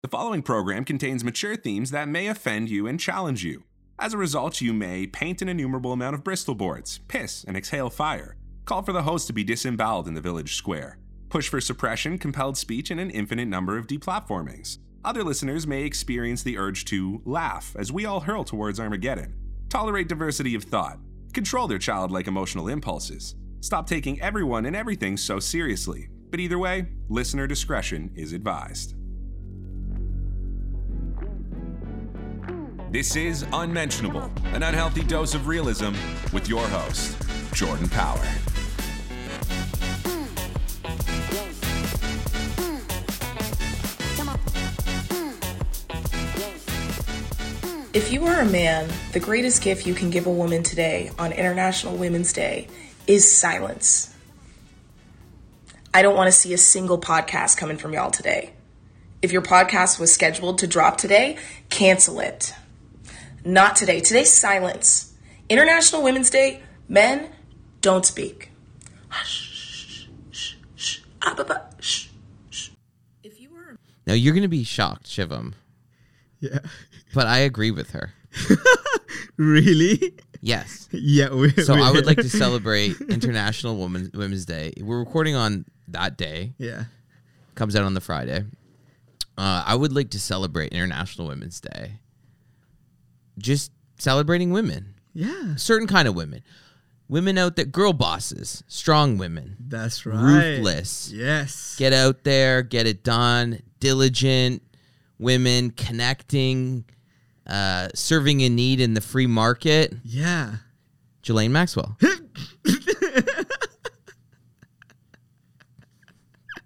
The following program contains mature themes that may offend you and challenge you. As a result, you may paint an innumerable amount of Bristol boards, piss, and exhale fire, call for the host to be disemboweled in the village square, push for suppression, compelled speech, and an infinite number of deplatformings. Other listeners may experience the urge to laugh as we all hurl towards Armageddon, tolerate diversity of thought, control their childlike emotional impulses, stop taking everyone and everything so seriously. But either way, listener discretion is advised. This is Unmentionable, an unhealthy dose of realism with your host, Jordan Power. If you are a man, the greatest gift you can give a woman today on International Women's Day is silence. I don't want to see a single podcast coming from y'all today. If your podcast was scheduled to drop today, cancel it. Not today. Today's silence. International Women's Day, men, don't speak. Hush, shh, shh, bah, bah, shh, shh. If you are Now you're gonna be shocked, Shivam, Yeah. but I agree with her. Really? Yes. Yeah. We, So we- I would like to celebrate International Women's Women's Day. We're recording on that day. Yeah. Comes out on the Friday. Uh, I would like to celebrate International Women's Day. Just celebrating women, Yeah. certain kind of women, women out there, girl bosses, strong women, That's right. ruthless. Yes. Get out there, get it done, diligent women, connecting, uh, serving a need in the free market. yeah. Ghislaine Maxwell.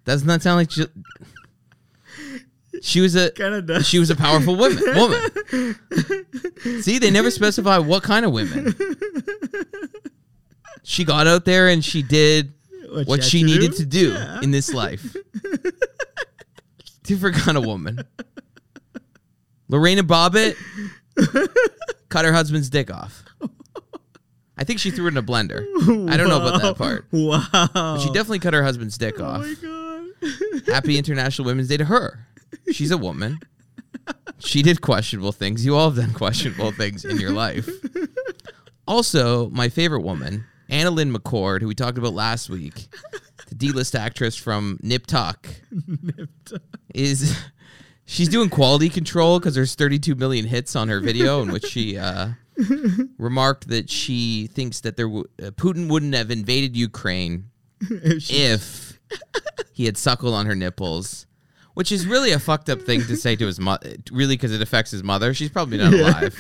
Doesn't that sound like Jel- she was a of she was a powerful woman woman? See, they never specify what kind of women. She got out there and she did what, had she to needed do? to do Yeah. in this life. Different kind of woman. Lorena Bobbitt cut her husband's dick off. I think she threw it in a blender. I don't know about that part. Wow. But she definitely cut her husband's dick Oh off. my god. Happy International Women's Day to her. She's a woman. She did questionable things. You all have done questionable things in your life. Also, my favorite woman, Anna Lynne McCord, who we talked about last week, the D-list actress from Nip Tuck, is she's doing quality control because there's 32 million hits on her video in which she uh, remarked that she thinks that there w- uh, Putin wouldn't have invaded Ukraine If if he had suckled on her nipples, which is really a fucked up thing to say to his mother. Really, because it affects his mother. She's probably not alive,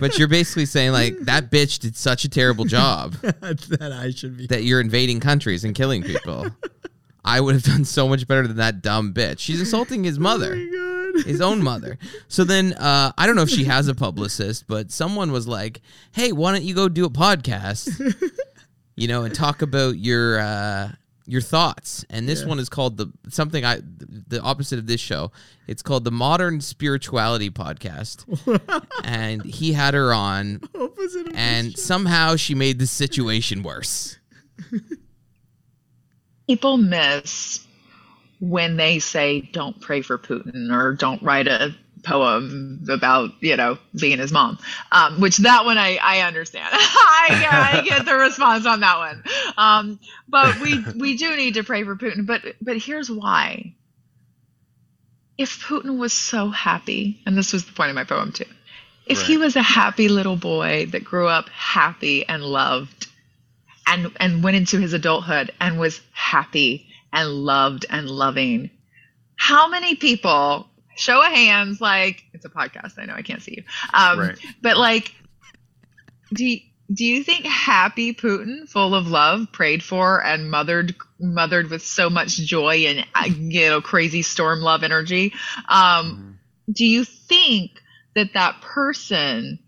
but you're basically saying like that bitch did such a terrible job that I should be. that you're invading countries and killing people. I would have done so much better than that dumb bitch. She's insulting his mother Oh my god. his own mother. So then uh, I don't know if she has a publicist, but someone was like, "Hey, why don't you go do a podcast? You know, and talk about your uh, your thoughts." And this one is called the something I the opposite of this show. It's called the Modern Spirituality Podcast, and he had her on, Opposite of and somehow she made the situation worse. people miss when they say don't pray for Putin or don't write a poem about you know being his mom um, which that one I, I understand. I, I get the response on that one. Um, but we we do need to pray for Putin but but here's why. If Putin was so happy and this was the point of my poem too if he was a happy little boy that grew up happy and loved and and went into his adulthood and was happy and loved and loving how many people show of hands like it's a podcast i know i can't see you um, Right. but like do you, do you think happy putin full of love prayed for and mothered mothered with so much joy and uh, you know crazy storm love energy um, do you think that that person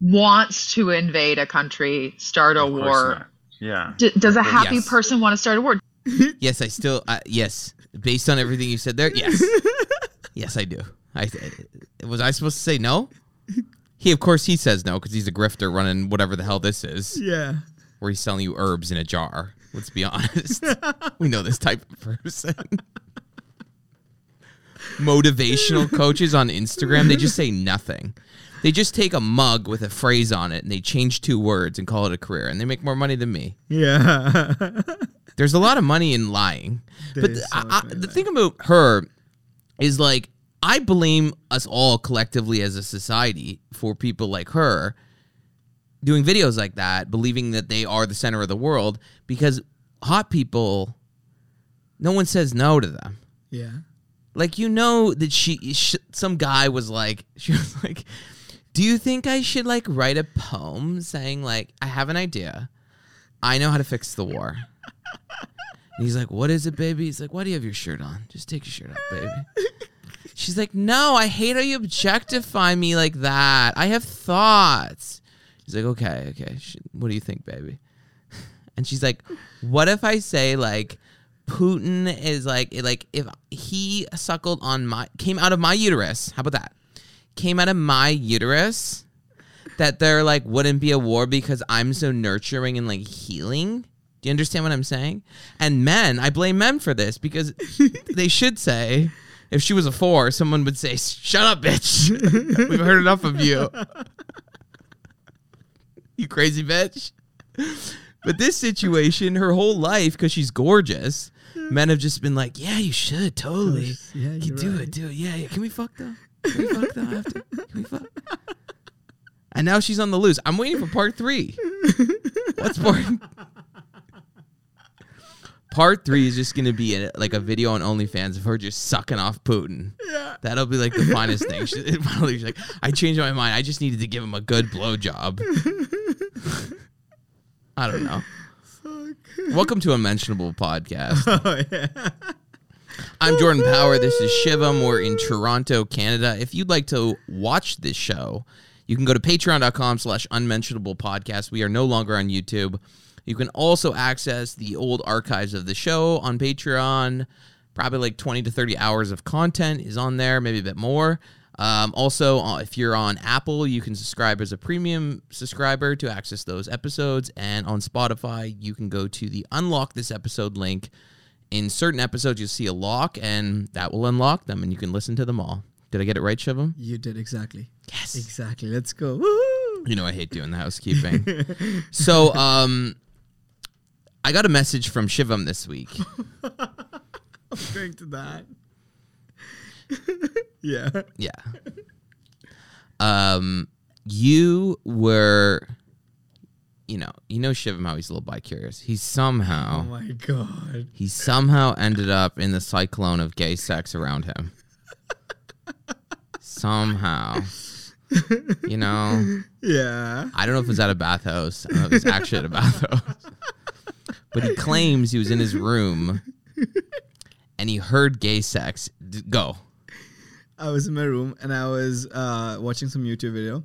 wants to invade a country start a Of war not. Yeah. D- does a happy Yes. person want to start a war? Yes, I still uh, yes. Based on everything you said there, yes, yes, I do. I was I supposed to say no? He of course he says no because he's a grifter running whatever the hell this is, Yeah. where he's selling you herbs in a jar. Let's be honest. we know this type of person. motivational coaches on Instagram, they just say nothing. They just take a mug with a phrase on it and they change two words and call it a career, and they make more money than me. Yeah. There's a lot of money in lying. But the, so I, I, the thing about her is like, I blame us all collectively as a society for people like her doing videos like that, believing that they are the center of the world because hot people, no one says no to them. yeah. Like you know that she, sh some guy was like, she was like, "Do you think I should like write a poem saying like I have an idea, I know how to fix the war." And he's like, "What is it, baby?" He's like, "Why do you have your shirt on? Just take your shirt off, baby." She's like, "No, I hate how you objectify me like that. I have thoughts." He's like, "Okay, okay. What do you think, baby?" And she's like, "What if I say like Putin is like like if he suckled on my came out of my uterus? How about that? Came out of my uterus that there like wouldn't be a war because I'm so nurturing and like healing." Do you understand what I'm saying? And men, I blame men for this because they should say if she was a four, someone would say, "Shut up, bitch. We've heard enough of you." you crazy bitch. But this situation, her whole life, because she's gorgeous, hmm. men have just been like, "Yeah, you should totally. Yeah, you're do right. it, do it. Yeah, yeah. Can we fuck though? Can we fuck though? After? Can we fuck?" And now she's on the loose. I'm waiting for part three. What's part? Part three is just gonna be a, like a video on OnlyFans of her just sucking off Putin. Yeah, that'll be like the finest thing. She, finally, she's like, I changed my mind. I just needed to give him a good blowjob. I don't know. Welcome to Unmentionable Podcast. Oh, yeah. I'm Jordan Power. This is Shivam. We're in Toronto, Canada. If you'd like to watch this show, you can go to patreon.com slash unmentionable podcast. We are no longer on YouTube. You can also access the old archives of the show on Patreon. Probably like 20 to 30 hours of content is on there, maybe a bit more. Um, also, uh, if you're on Apple, you can subscribe as a premium subscriber to access those episodes. And on Spotify, you can go to the unlock this episode link. In certain episodes, you'll see a lock, and that will unlock them, and you can listen to them all. Did I get it right, Shivam? You did exactly. Yes. Exactly. Let's go. Woo! You know I hate doing the housekeeping. so, um, I got a message from Shivam this week. I'm going to that. yeah. Yeah. Um, you were, you know, you know Shivam how he's a little bi curious. He somehow, Oh my god. he somehow ended up in the cyclone of gay sex around him. somehow, you know. Yeah. I don't know if it was at a bathhouse. I don't know if it was actually at a bathhouse. But he claims he was in his room and he heard gay sex. D- go. I was in my room and I was uh, watching some YouTube video.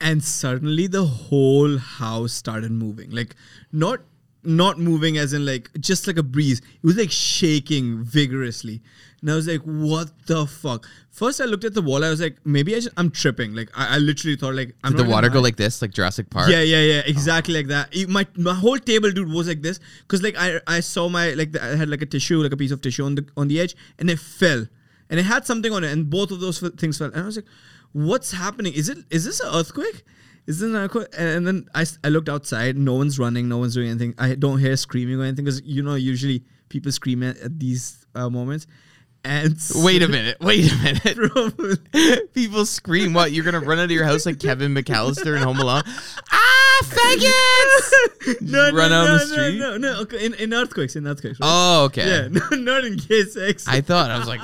And suddenly the whole house started moving. Like not not moving as in like just like a breeze. It was like shaking vigorously. And I was like, what the fuck? First I looked at the wall, I was like, maybe I just, I'm tripping. Like I, I literally thought like I'm Did the water go like this, like Jurassic Park? Yeah, yeah, yeah, oh. exactly like that. It- my my whole table, dude, was like this because like I I saw my like the, I had like a tissue, like a piece of tissue on the on the edge, and it fell, and it had something on it, and both of those f- things fell, and I was like, what's happening? Is it is this an earthquake? Is this an earthquake? And then I, I looked outside. No one's running. No one's doing anything. I don't hear screaming or anything because you know usually people scream at, at these uh, moments. And Wait a minute. Wait a minute. People scream, what? You're going to run out of your house like Kevin McAllister in Home Alone? ah, faggots! no, no, Run out no, the no, street? No, no, okay. In, in earthquakes, in earthquakes. right? Oh, okay. Yeah, no, not in gay sex. I thought, I was like...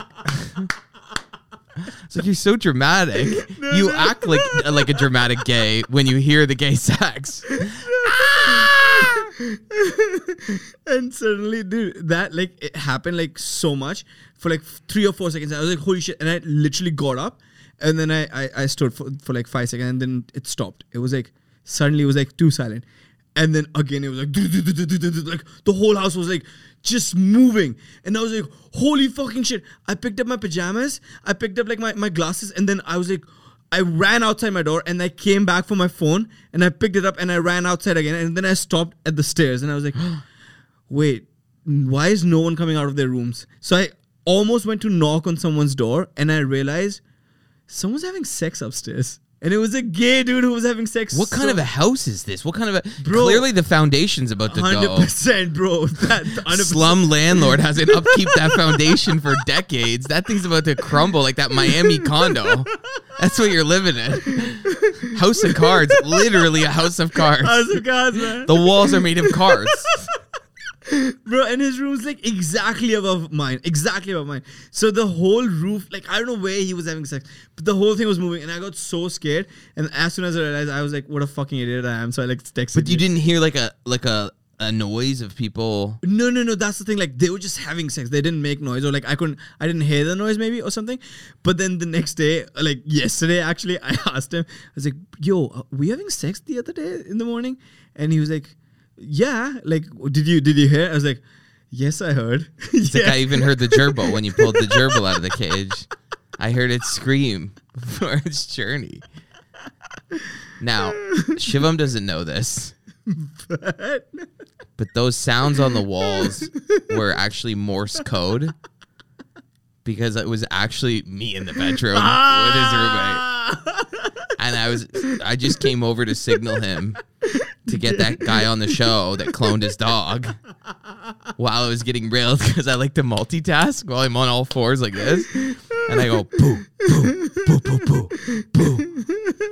It's like you're so dramatic. you act like like a dramatic gay when you hear the gay sex. Ah! and suddenly, dude, that like it happened like so much for like three or four seconds. I was like, holy shit! And I literally got up, and then I I, I stood for, for like five seconds, and then it stopped. It was like suddenly it was like too silent, and then again it was like like the whole house was like just moving, and I was like, holy fucking shit! I picked up my pajamas, I picked up like my my glasses, and then I was like. I ran outside my door and I came back for my phone and I picked it up and I ran outside again and then I stopped at the stairs and I was like, wait, why is no one coming out of their rooms? So I almost went to knock on someone's door, and I realized someone's having sex upstairs, and it was a gay dude who was having sex. What kind of a house is this? What kind of a Bro, clearly the foundation's about to Hundred go. percent, bro. That 100%. Slum landlord hasn't upkeep that foundation for decades. That thing's about to crumble like that Miami condo. That's what you're living in. House of cards, literally a house of cards. House of cards, man. The walls are made of cards. bro and his room's like exactly above mine exactly above mine so the whole roof like i don't know where he was having sex but the whole thing was moving and i got so scared and as soon as i realized i was like what a fucking idiot i am so i like texted him. But you you. didn't hear like a like a, a noise of people. no no no that's the thing like they were just having sex they didn't make noise or like i couldn't i didn't hear the noise maybe or something but then the next day like yesterday actually i asked him i was like yo uh, were you having sex the other day in the morning and he was like yeah like did you did you hear i was like yes i heard It's like I even heard the gerbil when you pulled the gerbil out of the cage. I heard it scream for its journey. Now, Shivam doesn't know this, but but those sounds on the walls were actually Morse code because it was actually me in the bedroom with his roommate. Ah! And I was I just came over to signal him to get that guy on the show that cloned his dog while I was getting railed because I like to multitask while I'm on all fours like this. And I go boo, boo, boo, boo, boo, boo.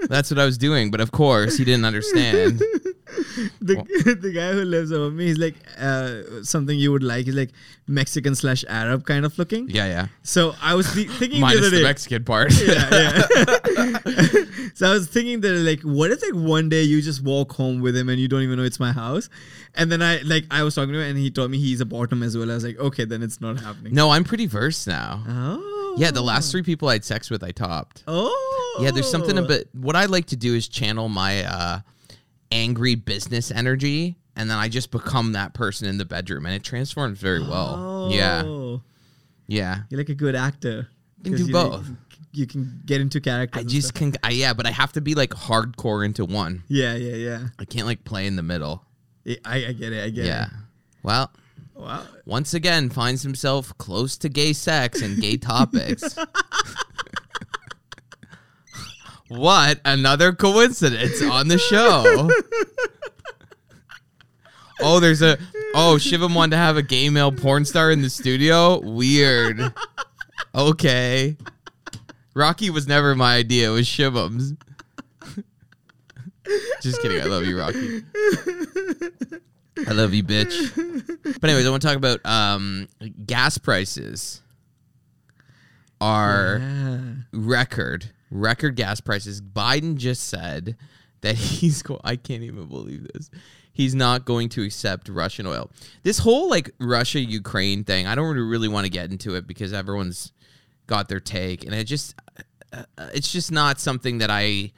That's what I was doing, but of course he didn't understand. the, the guy who lives over me, he's like uh, something you would like. He's like Mexican slash Arab kind of looking. Yeah, yeah. So I was th- thinking Minus the other the. Mexican part. yeah, yeah. so I was thinking that like, what if like one day you just walk home with him and you don't even know it's my house, and then I like I was talking to him and he told me he's a bottom as well. I was like, okay, then it's not happening. No, I'm pretty versed now. Oh. Yeah, the last three people I had sex with, I topped. Oh. Yeah, there's something about what I like to do is channel my uh, angry business energy, and then I just become that person in the bedroom, and it transforms very well. Yeah, Oh. yeah. Yeah. You're like a good actor. You can do both. You can get into characters. I just can. I, yeah, but I have to be like hardcore into one. Yeah, yeah, yeah. I can't like play in the middle. I, I get it. I get Yeah. it. Yeah. Well, Wow. once again, finds himself close to gay sex and gay topics. what another coincidence on the show. Oh, there's a oh Shivam wanted to have a gay male porn star in the studio. Weird. Okay. Rocky was never my idea. It was Shivam's. Just kidding. I love you, Rocky. I love you, bitch. But anyways, I want to talk about um, gas prices are Yeah. record record gas prices. Biden just said that he's go- I can't even believe this. He's not going to accept Russian oil. This whole like Russia Ukraine thing, I don't really want to get into it because everyone's got their take and it just uh, it's just not something that I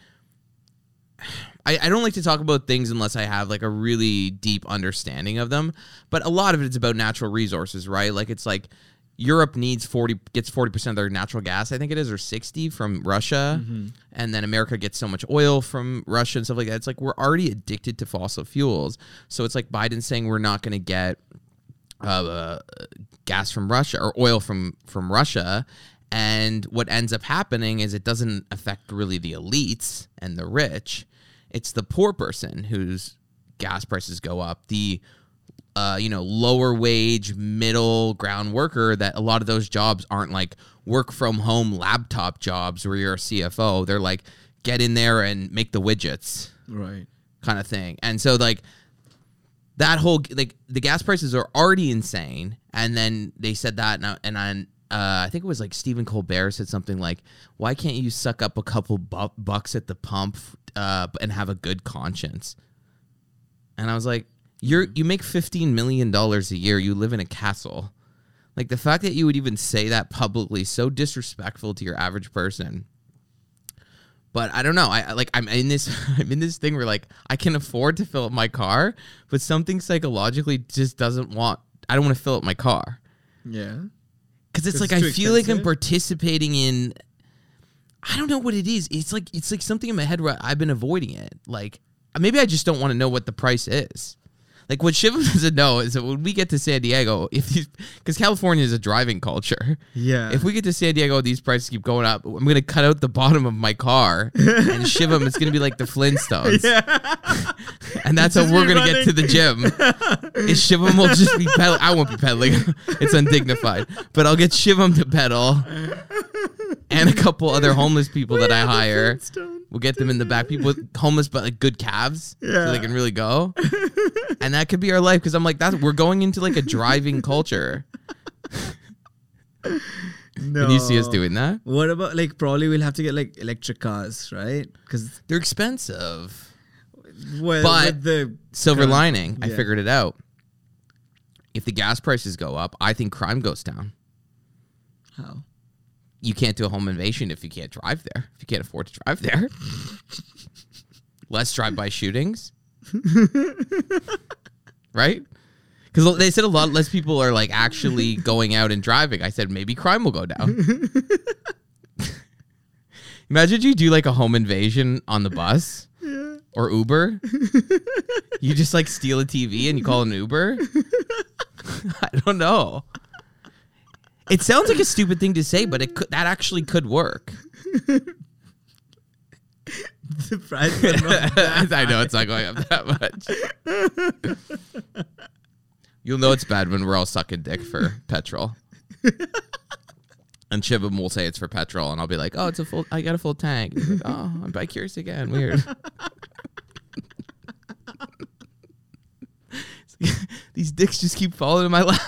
I, I don't like to talk about things unless I have like a really deep understanding of them. But a lot of it's about natural resources, right? Like it's like Europe needs forty gets forty percent of their natural gas, I think it is, or sixty from Russia, and then America gets so much oil from Russia and stuff like that. It's like we're already addicted to fossil fuels, so it's like Biden saying we're not going to get uh, gas from Russia or oil from from Russia. And what ends up happening is it doesn't affect really the elites and the rich. It's the poor person whose gas prices go up. The uh, you know lower wage middle ground worker that a lot of those jobs aren't like work from home laptop jobs where you're a CFO. They're like get in there and make the widgets Right. kind of thing. And so like that whole like the gas prices are already insane, and then they said that, and I, and I, uh, I think it was like Stephen Colbert said something like, "Why can't you suck up a couple bu- bucks at the pump uh, and have a good conscience?" And I was like, "You're you make fifteen million dollars a year. You live in a castle." Like the fact that you would even say that publicly, so disrespectful to your average person. But I don't know. I I- like I'm in this I'm in this thing where like I can afford to fill up my car, but something psychologically just doesn't want I don't want to fill up my car. Yeah. Cuz it's like I feel like I'm participating in I don't know what it is. It's like it's like something in my head where I've been avoiding it. Like maybe I just don't want to know what the price is. Like what Shivam doesn't know is that when we get to San Diego, if these because California is a driving culture. Yeah. If we get to San Diego, these prices keep going up. I'm gonna cut out the bottom of my car and Shivam. It's gonna be like the Flintstones, and that's how we're gonna get to the gym. Is Shivam will just be pedaling. I won't be pedaling. it's undignified. But I'll get Shivam to pedal, and a couple other homeless people that I hire. We'll get them in the back. People with homeless but like good calves, yeah. so they can really go. And that could be our life because I'm like that. We're going into like a driving culture. no. Can you see us doing that? What about like probably we'll have to get like electric cars, right? Because They're expensive. well, But- with the Silver lining, I figured it out. If the gas prices go up, I think crime goes down. how You can't do a home invasion if you can't drive there. If you can't afford to drive there. Less drive-by shootings. right? Because they said a lot less people are like actually going out and driving. I said maybe crime will go down. Imagine you do like a home invasion on the bus or Uber. you just like steal a TV and you call an Uber. I don't know. It sounds like a stupid thing to say, but it could that actually could work. the price I know it's not going up that much. You'll know it's bad when we're all sucking dick for petrol. And Shivam will say it's for petrol, and I'll be like, "Oh, it's a full. I got a full tank." He's like, "Oh, I'm bi curious again. Weird." These dicks just keep falling in my lap.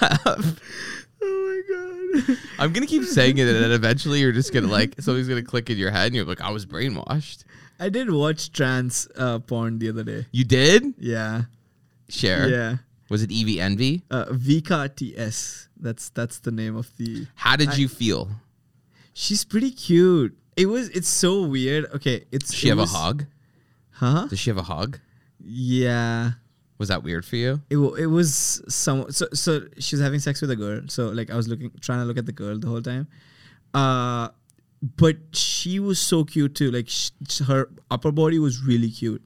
Oh my god. I'm gonna keep saying it, and then eventually you're just gonna like something's gonna click in your head, and you're like, "I was brainwashed." I did watch trans uh, porn the other day. You did Yeah. share. Yeah. Was it Evie Envy? Uh, Vika TS. That's that's the name of the. How did you feel? She's pretty cute. It was. It's so weird. Okay. It's. Does she it have was- a hog? Huh? Does she have a hog? Yeah. Was that weird for you? It, it was some so so she was having sex with a girl so like i was looking trying to look at the girl the whole time uh but she was so cute too like sh- sh- her upper body was really cute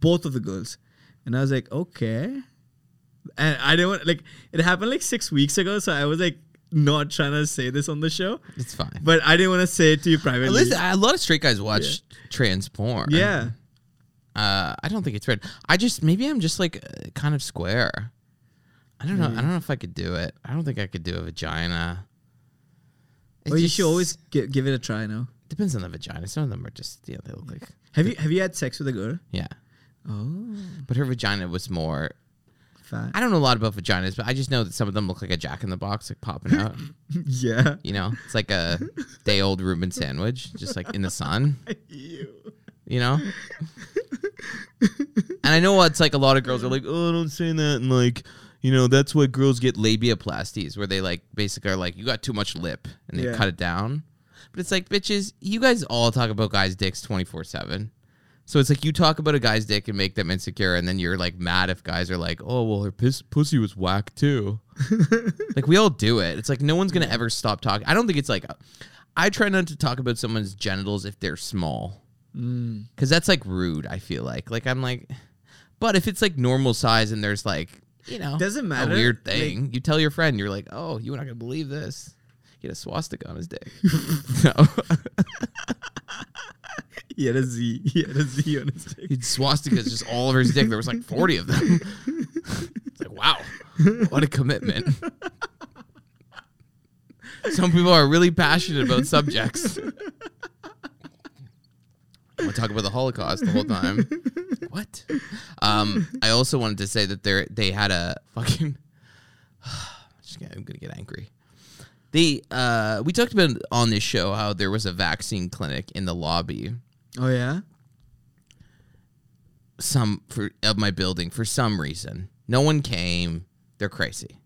both of the girls and i was like okay and i didn't want like it happened like six weeks ago so i was like not trying to say this on the show It's fine. but i didn't want to say it to you privately Listen, a lot of straight guys watch trans porn. yeah Uh, I don't think it's weird. I just maybe I'm just like uh, kind of square. I don't know. I don't know if I could do it. I don't think I could do a vagina. It well you should always gi- give it a try now depends on the vagina. Some of them are just yeah, they look like have you have you had sex with a girl yeah. oh But her vagina was more. fat I don't know a lot about vaginas, but I just know that some of them look like a Jack in the Box, like popping out. yeah You know, it's like a day old Reuben sandwich, just like in the sun. You know? and I know it's like a lot of girls are like, oh, don't say that. And like, you know, that's why girls get labiaplasties, where they like basically are like, you got too much lip and they Yeah. cut it down. But it's like, bitches, you guys all talk about guys' dicks 24 7. So it's like you talk about a guy's dick and make them insecure, and then you're like mad if guys are like, oh, well, her piss- pussy was whack too. like we all do it. It's like no one's gonna ever stop talking. I don't think it's like uh, I try not to talk about someone's genitals if they're small, mm. because that's like rude. I feel like like I'm like, but if it's like normal size and there's like you know Doesn't matter, a weird like- thing, you tell your friend you're like, oh, you're not gonna believe this. He had a swastika on his dick. no. He had a Z. He had a Z on his dick. He had swastikas just all over his dick. There was like 40 of them. it's like, wow, what a commitment. Some people are really passionate about subjects. We'll talk about the Holocaust the whole time. What? Um, I also wanted to say that they they had a fucking. I'm gonna get angry. They uh, we talked about on this show how there was a vaccine clinic in the lobby Oh yeah. some for of my building for some reason. No one came. They're crazy.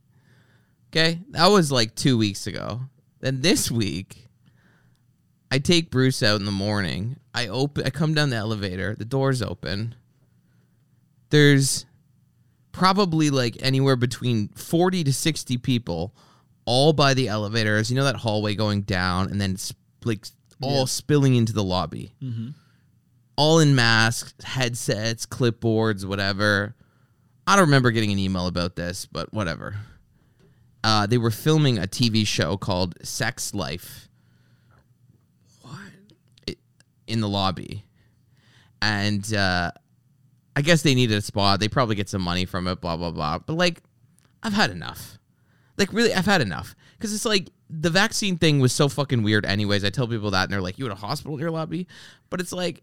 Okay, that was like two weeks ago. Then this week, I take Bruce out in the morning. I open. I come down the elevator. The door's open. There's probably like anywhere between forty to sixty people, all by the elevators. You know that hallway going down, and then it's like all spilling into the lobby all in masks, headsets, clipboards, whatever. I don't remember getting an email about this, but whatever. Uh, they were filming a TV show called Sex Life. What? In the lobby, and uh, I guess they needed a spot. They probably get some money from it. Blah blah blah. But like, I've had enough. Like really, I've had enough because it's like the vaccine thing was so fucking weird. Anyways, I tell people that, and they're like, "You at a hospital in your lobby?" But it's like,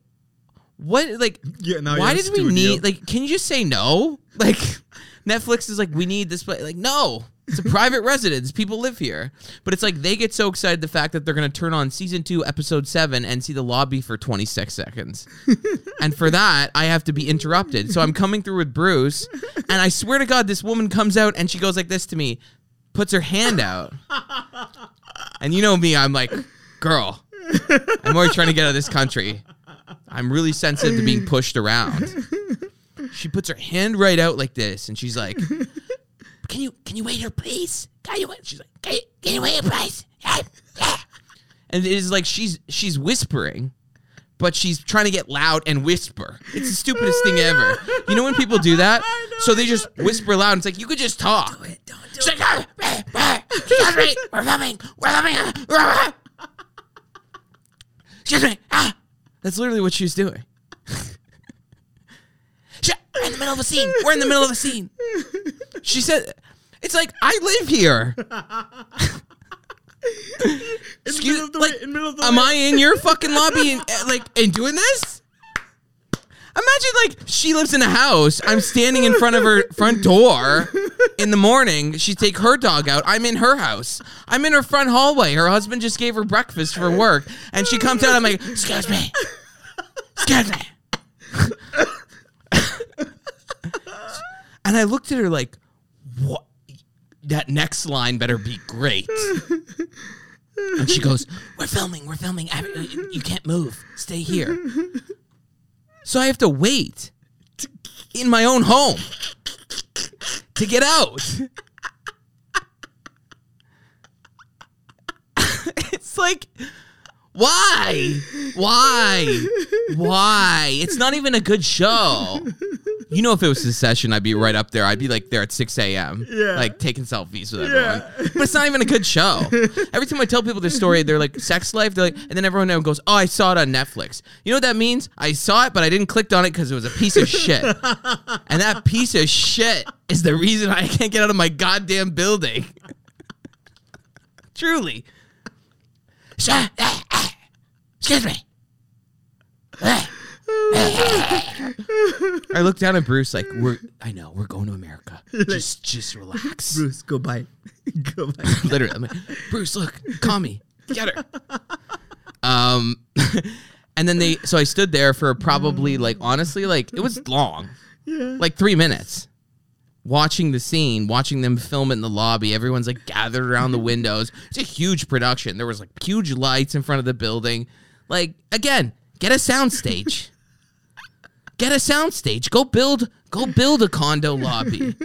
what? Like, Yeah, why did we need? Like, can you just say no? Like, Netflix is like, we need this place. Like, no, it's a private residence. People live here. But it's like they get so excited the fact that they're gonna turn on season two, episode seven, and see the lobby for twenty six seconds. and for that, I have to be interrupted. So I'm coming through with Bruce, and I swear to God, this woman comes out and she goes like this to me, puts her hand out, and you know me, I'm like, girl, I'm already trying to get out of this country. I'm really sensitive to being pushed around. She puts her hand right out like this, and she's like, "Can you can you wait here, please? Can you wait?" She's like, "Can you, can you wait here, please?" Yeah, yeah." And it is like she's she's whispering, but she's trying to get loud and whisper. It's the stupidest thing ever. You know when people do that? So they just whisper loud. And it's like you could just talk. Don't do She's like, "Ah, ah, ah, excuse me, we're filming, we're ah." Excuse me. Ah. That's literally what she was doing. We're in the middle of a scene. We're in the middle of a scene. She said, "It's like I live here." Excuse, middle of the like, way- in middle of the am way. I in your fucking lobby and uh, like and doing this? Imagine like she lives in a house. I'm standing in front of her front door in the morning. She take her dog out. I'm in her house. I'm in her front hallway. Her husband just gave her breakfast for work, and she comes out. I'm like, excuse me, excuse me. And I looked at her like, what? That next line better be great. And she goes, "We're filming. We're filming. You can't move. Stay here." So I have to wait in my own home to get out. it's like, why? Why? Why? It's not even a good show. You know, if it was Succession, I'd be right up there. I'd be like there at 6 a.m. Yeah. Like taking selfies with everyone. But it's not even a good show. Every time I tell people this story, they're like, sex life. They're like, and then everyone goes, oh, I saw it on Netflix. You know what that means? I saw it, but I didn't click on it because it was a piece of shit. and that piece of shit is the reason I can't get out of my goddamn building. Truly. Sir, eh, eh, excuse me. Eh, I look down at Bruce like we're I know we're going to America. Just just relax. Bruce, go bye. go bye. Literally, I'm like, Bruce, look, call me, get her. Um, and then they so I stood there for probably like honestly like it was long, Yeah. like three minutes, watching the scene, watching them film it in the lobby. Everyone's like gathered around the windows. It's a huge production. There was like huge lights in front of the building. Like again, get a sound stage. Get a sound stage. Go build go build a condo lobby.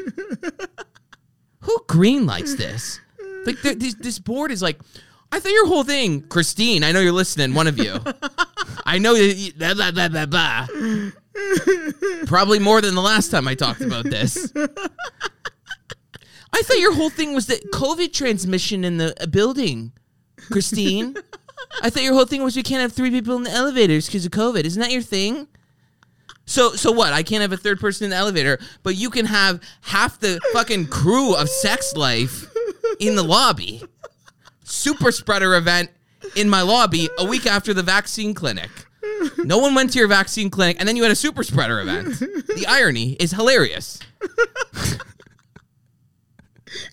Who green lights this? Like th- this this board is like I thought your whole thing, Christine. I know you're listening. One of you. I know that. Blah, blah, blah, blah, blah. Probably more than the last time I talked about this. I thought your whole thing was that COVID transmission in the building, Christine. I thought your whole thing was we can't have three people in the elevators because of COVID. Isn't that your thing? So so what? I can't have a third person in the elevator, but you can have half the fucking crew of Sex Life in the lobby. Super spreader event in my lobby a week after the vaccine clinic. No one went to your vaccine clinic, and then you had a super spreader event. The irony is hilarious.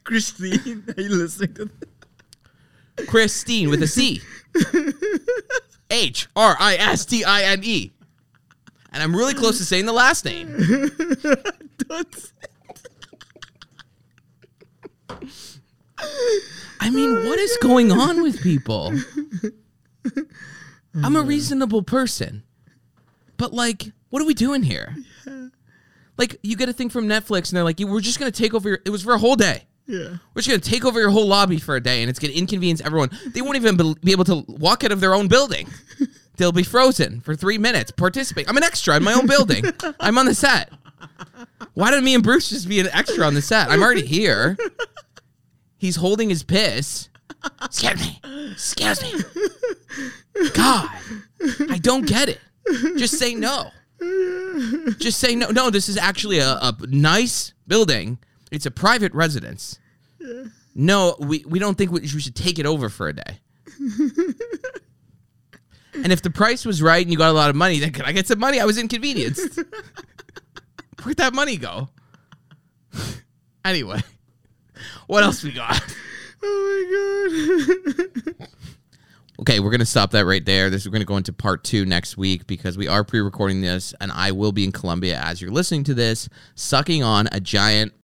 Christine, are you listening to this? Christine with a C. H R I S T I N E. And I'm really close to saying the last name. Don't say- I mean, what is going on with people? I'm a mm-hmm. reasonable person. But like, what are we doing here? Like, you get a thing from Netflix and they're like, we're just going to take over your, it was for a whole day. Yeah. We're just going to take over your whole lobby for a day and it's going to inconvenience everyone. They won't even be- be able to walk out of their own building. They'll be frozen for three minutes. Participate. I'm an extra in my own building. I'm on the set. Why did me and Bruce just be an extra on the set? I'm already here. He's holding his piss. Excuse me. Excuse me. God, I don't get it. Just say no. Just say no. No, this is actually a, a nice building. It's a private residence. No, we, we don't think we, we should take it over for a day. and if the price was right and you got a lot of money, then could I get some money? I was inconvenienced. Where'd that money go? anyway, what else we got? Oh my god. Okay, we're gonna stop that right there. This we're gonna go into part two next week because we are pre-recording this, and I will be in Colombia as you're listening to this, sucking on a giant